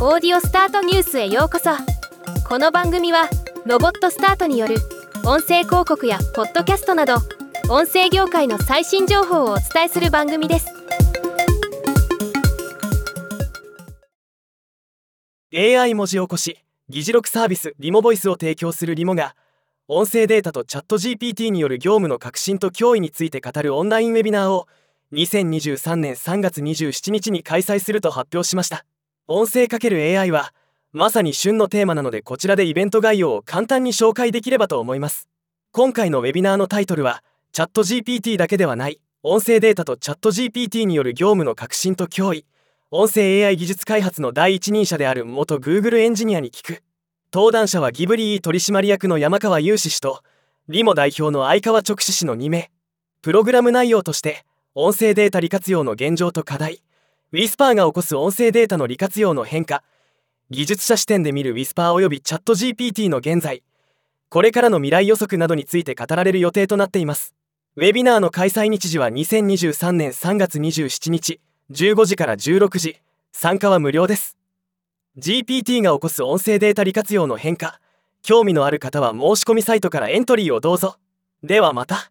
オーディオスタートニュースへようこそ。この番組はロボットスタートによる音声広告やポッドキャストなど音声業界の最新情報をお伝えする番組です。AI 文字起こし議事録サービスリモボイスを提供するリモが音声データとチャット GPT による業務の革新と脅威について語るオンラインウェビナーを2023年3月27日に開催すると発表しました。音声 ×AI はまさに旬のテーマなのでこちらでイベント概要を簡単に紹介できればと思います。今回のウェビナーのタイトルはチャット GPT だけではない音声データとチャット GPT による業務の革新と脅威。音声 AI 技術開発の第一人者である元 Google エンジニアに聞く。登壇者はギブリー取締役の山川雄志氏とリモ代表の相川直志氏の2名。プログラム内容として音声データ利活用の現状と課題。ウィスパーが起こす音声データの利活用の変化。技術者視点で見るウィスパーおよびチャット GPT の現在。これからの未来予測などについて語られる予定となっています。ウェビナーの開催日時は2023年3月27日。15時から16時。参加は無料です。GPT が起こす音声データ利活用の変化。興味のある方は申し込みサイトからエントリーをどうぞ。ではまた。